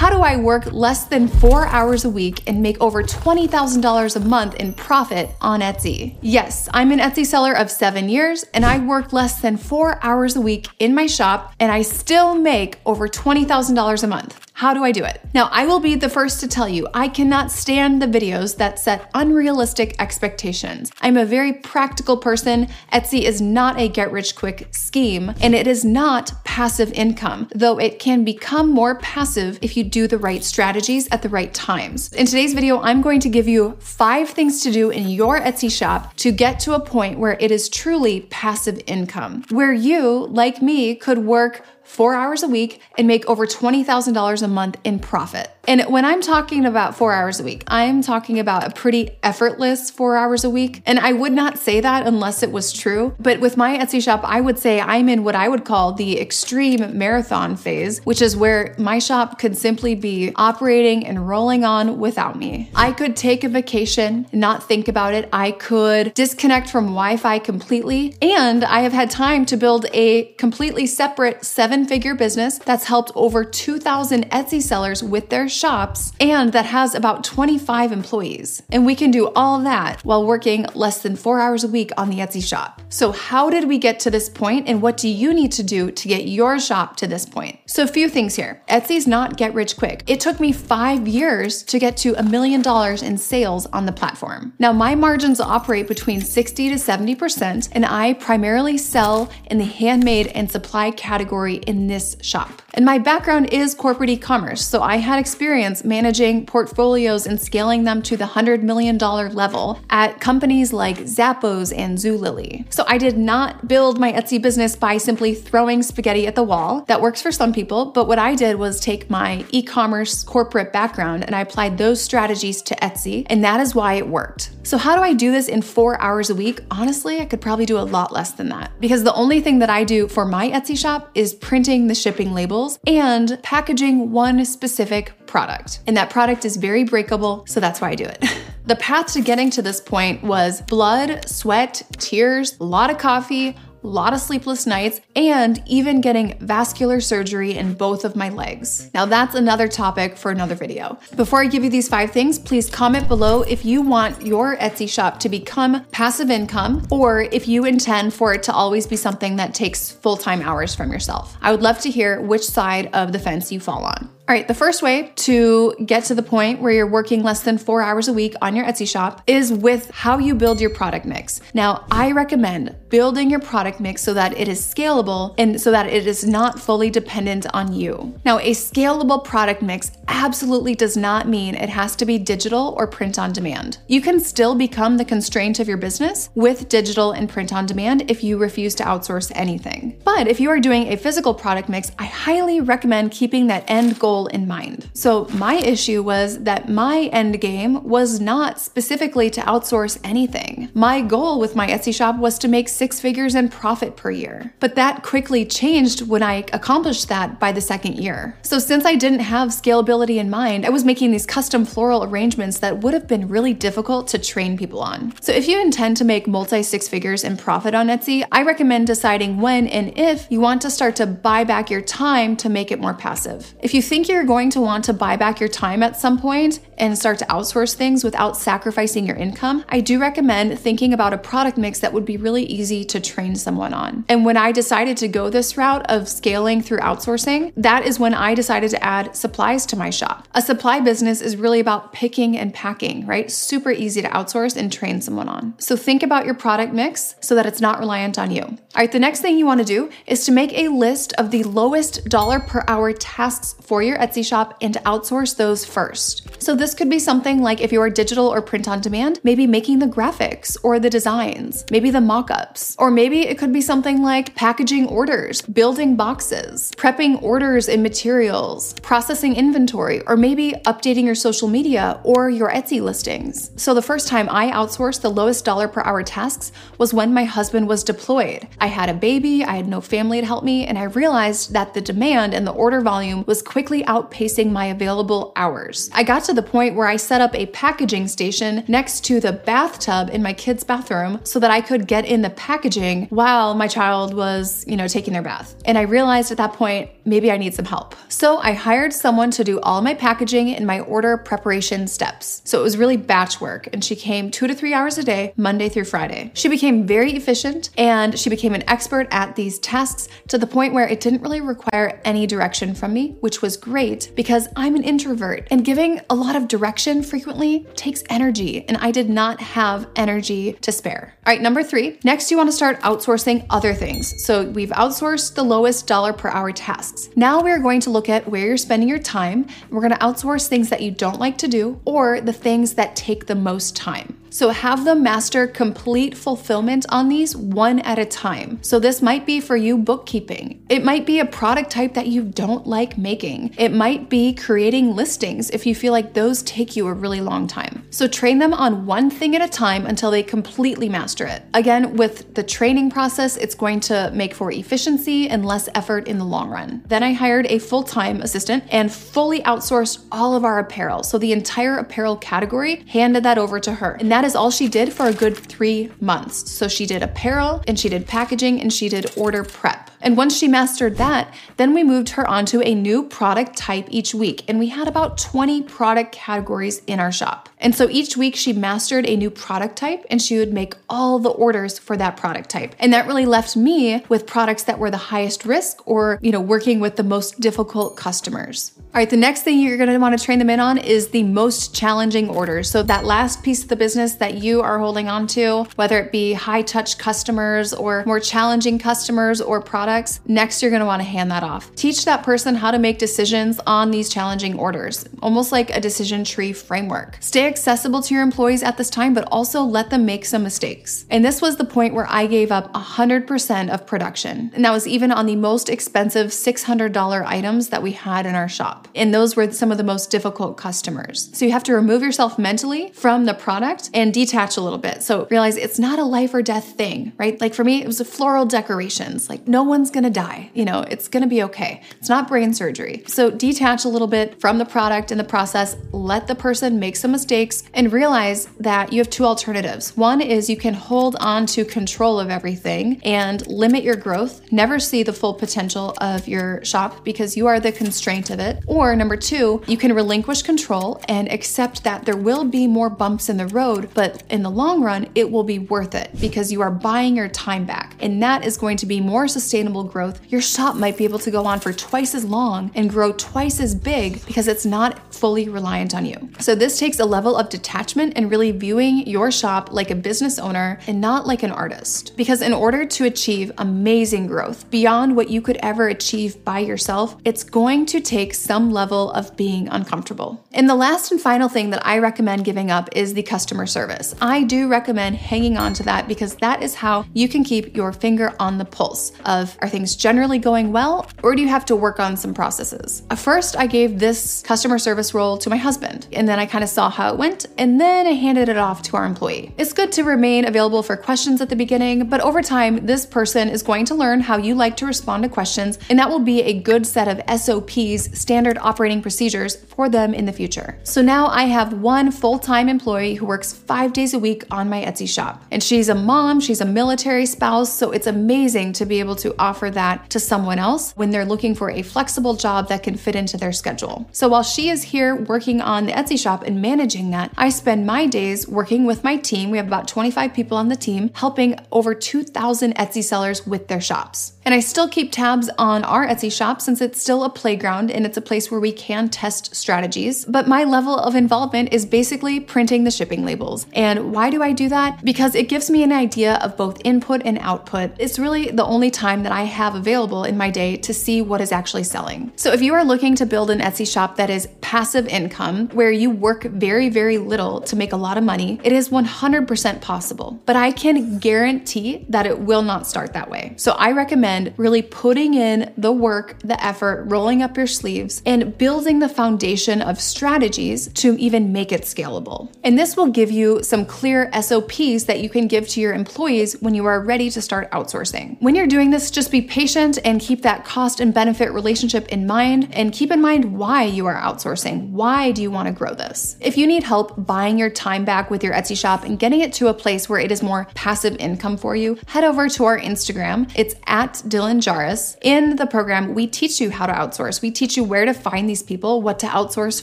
How do I work less than four hours a week and make over $20,000 a month in profit on Etsy? Yes, I'm an Etsy seller of seven years and I work less than four hours a week in my shop and I still make over $20,000 a month. How do I do it? Now, I will be the first to tell you, I cannot stand the videos that set unrealistic expectations. I'm a very practical person. Etsy is not a get rich quick scheme, and it is not passive income, though it can become more passive if you do the right strategies at the right times. In today's video, I'm going to give you five things to do in your Etsy shop to get to a point where it is truly passive income, where you, like me, could work four hours a week and make over $20,000 a month in profit. And when I'm talking about four hours a week, I'm talking about a pretty effortless four hours a week. And I would not say that unless it was true. But with my Etsy shop, I would say I'm in what I would call the extreme marathon phase, which is where my shop could simply be operating and rolling on without me. I could take a vacation, not think about it. I could disconnect from Wi Fi completely. And I have had time to build a completely separate seven figure business that's helped over 2,000 Etsy sellers with their shops and that has about 25 employees. And we can do all that while working less than four hours a week on the Etsy shop. So, how did we get to this point and what do you need to do to get your shop to this point? So, a few things here. Etsy's not get rich quick. It took me five years to get to a million dollars in sales on the platform. Now, my margins operate between 60 to 70%, and I primarily sell in the handmade and supply category in this shop. And my background is corporate e commerce, so I had experience managing portfolios and scaling them to the $100 million level at companies like Zappos and Zulily. So I did not build my Etsy business by simply throwing spaghetti at the wall. That works for some people, but what I did was take my e commerce corporate background and I applied those strategies to Etsy, and that is why it worked. So, how do I do this in four hours a week? Honestly, I could probably do a lot less than that because the only thing that I do for my Etsy shop is printing the shipping labels and packaging one specific product. And that product is very breakable, so that's why I do it. the path to getting to this point was blood, sweat, tears, a lot of coffee, a lot of sleepless nights, and even getting vascular surgery in both of my legs. Now, that's another topic for another video. Before I give you these five things, please comment below if you want your Etsy shop to become passive income or if you intend for it to always be something that takes full time hours from yourself. I would love to hear which side of the fence you fall on. All right, the first way to get to the point where you're working less than four hours a week on your Etsy shop is with how you build your product mix. Now, I recommend building your product mix so that it is scalable and so that it is not fully dependent on you. Now, a scalable product mix absolutely does not mean it has to be digital or print on demand. You can still become the constraint of your business with digital and print on demand if you refuse to outsource anything. But if you are doing a physical product mix, I highly recommend keeping that end goal goal in mind. So, my issue was that my end game was not specifically to outsource anything. My goal with my Etsy shop was to make six figures in profit per year. But that quickly changed when I accomplished that by the second year. So, since I didn't have scalability in mind, I was making these custom floral arrangements that would have been really difficult to train people on. So, if you intend to make multi six figures in profit on Etsy, I recommend deciding when and if you want to start to buy back your time to make it more passive. If you think you're going to want to buy back your time at some point and start to outsource things without sacrificing your income, I do recommend thinking about a product mix that would be really easy to train someone on. And when I decided to go this route of scaling through outsourcing, that is when I decided to add supplies to my shop. A supply business is really about picking and packing, right? Super easy to outsource and train someone on. So think about your product mix so that it's not reliant on you. All right, the next thing you want to do is to make a list of the lowest dollar per hour tasks for your Etsy shop and outsource those first. So this could be something like if you are digital or print on demand, maybe making the graphics or the designs, maybe the mock-ups, or maybe it could be something like packaging orders, building boxes, prepping orders and materials, processing inventory, or maybe updating your social media or your Etsy listings. So the first time I outsourced the lowest dollar per hour tasks was when my husband was deployed. I had a baby, I had no family to help me, and I realized that the demand and the order volume was quickly outpacing my available hours. I got to the point where I set up a packaging station next to the bathtub in my kids' bathroom so that I could get in the packaging while my child was, you know, taking their bath. And I realized at that point, maybe I need some help. So I hired someone to do all my packaging and my order preparation steps. So it was really batch work, and she came two to three hours a day, Monday through Friday. She became very efficient and she became an expert at these tasks to the point where it didn't really require any direction from me, which was great because I'm an introvert and giving a lot of direction frequently takes energy, and I did not have energy to spare. All right, number three, next you want to start outsourcing other things. So we've outsourced the lowest dollar per hour tasks. Now we're going to look at where you're spending your time. We're to outsource things that you don't like to do or the things that take the most time. So have them master complete fulfillment on these one at a time. So this might be for you bookkeeping. It might be a product type that you don't like making. It might be creating listings if you feel like those take you a really long time. So train them on one thing at a time until they completely master it. Again, with the training process, it's going to make for efficiency and less effort in the long run. Then I hired a full-time assistant and fully outsourced all of our apparel. So the entire apparel category handed that over to her. And that that is all she did for a good three months. So she did apparel and she did packaging and she did order prep. And once she mastered that, then we moved her onto a new product type each week. And we had about 20 product categories in our shop. And so each week she mastered a new product type and she would make all the orders for that product type. And that really left me with products that were the highest risk or, you know, working with the most difficult customers. All right, the next thing you're gonna wanna train them in on is the most challenging orders. So that last piece of the business that you are holding on to, whether it be high touch customers or more challenging customers or products products, next you're gonna wanna hand that off. Teach that person how to make decisions on these challenging orders, almost like a decision tree framework. Stay accessible to your employees at this time, but also let them make some mistakes. And this was the point where I gave up 100% of production. And that was even on the most expensive $600 items that we had in our shop. And those were some of the most difficult customers. So you have to remove yourself mentally from the product and detach a little bit. So realize it's not a life or death thing, right? Like for me, it was a floral decorations. Like no one one's gonna die. You know, it's gonna be okay. It's not brain surgery. So detach a little bit from the product and the process, let the person make some mistakes, and realize that you have two alternatives. One is you can hold on to control of everything and limit your growth, never see the full potential of your shop because you are the constraint of it. Or number two, you can relinquish control and accept that there will be more bumps in the road, but in the long run, it will be worth it because you are buying your time back. And that is going to be more sustainable sustainable growth, your shop might be able to go on for twice as long and grow twice as big because it's not fully reliant on you. So, this takes a level of detachment and really viewing your shop like a business owner and not like an artist. Because in order to achieve amazing growth beyond what you could ever achieve by yourself, it's going to take some level of being uncomfortable. And the last and final thing that I recommend giving up is the customer service. I do recommend hanging on to that because that is how you can keep your finger on the pulse of are things generally going well, or do you have to work on some processes? At first, I gave this customer service role to my husband, and then I kind of saw how it went, and then I handed it off to our employee. It's good to remain available for questions at the beginning, but over time, this person is going to learn how you like to respond to questions, and that will be a good set of SOPs, standard operating procedures, for them in the future. So now I have one full time employee who works five days a week on my Etsy shop. And she's a mom, she's a military spouse, so it's amazing to be able to offer that to someone else when they're looking for a flexible job that can fit into their schedule. So while she is here working on the Etsy shop and managing that, I spend my days working with my team. We have about 25 people on the team, helping over 2,000 Etsy sellers with their shops. And I still keep tabs on our Etsy shop since it's still a playground and it's a place where we can test strategies. But my level of involvement is basically printing the shipping labels. And why do I do that? Because it gives me an idea of both input and output. It's really the only time that I have available in my day to see what is actually selling. So if you are looking to build an Etsy shop that is passive income, where you work very, very little to make a lot of money, it is 100% possible. But I can guarantee that it will not start that way. So I recommend really putting in the work, the effort, rolling up your sleeves, and building the foundation of strategies to even make it scalable. And this will give you some clear SOPs that you can give to your employees when you are ready to start outsourcing. When you're doing this, just be patient and keep that cost and benefit relationship in mind, and keep in mind why you are outsourcing. Why do you want to grow this? If you need help buying your time back with your Etsy shop and getting it to a place where it is more passive income for you, head over to our Instagram. It's Dylan Jahraus. In the program, we teach you how to outsource. We teach you where to find these people, what to outsource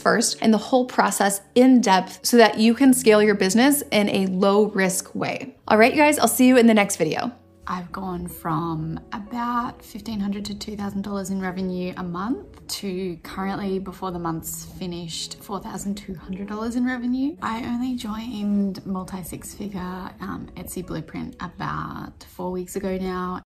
first, and the whole process in depth so that you can scale your business in a low risk way. All right, you guys, I'll see you in the next video. I've gone from about 1,500 to $2,000 in revenue a month to currently, before the month's finished, $4,200 in revenue. I only joined multi six figure um, Etsy Blueprint about four weeks ago now.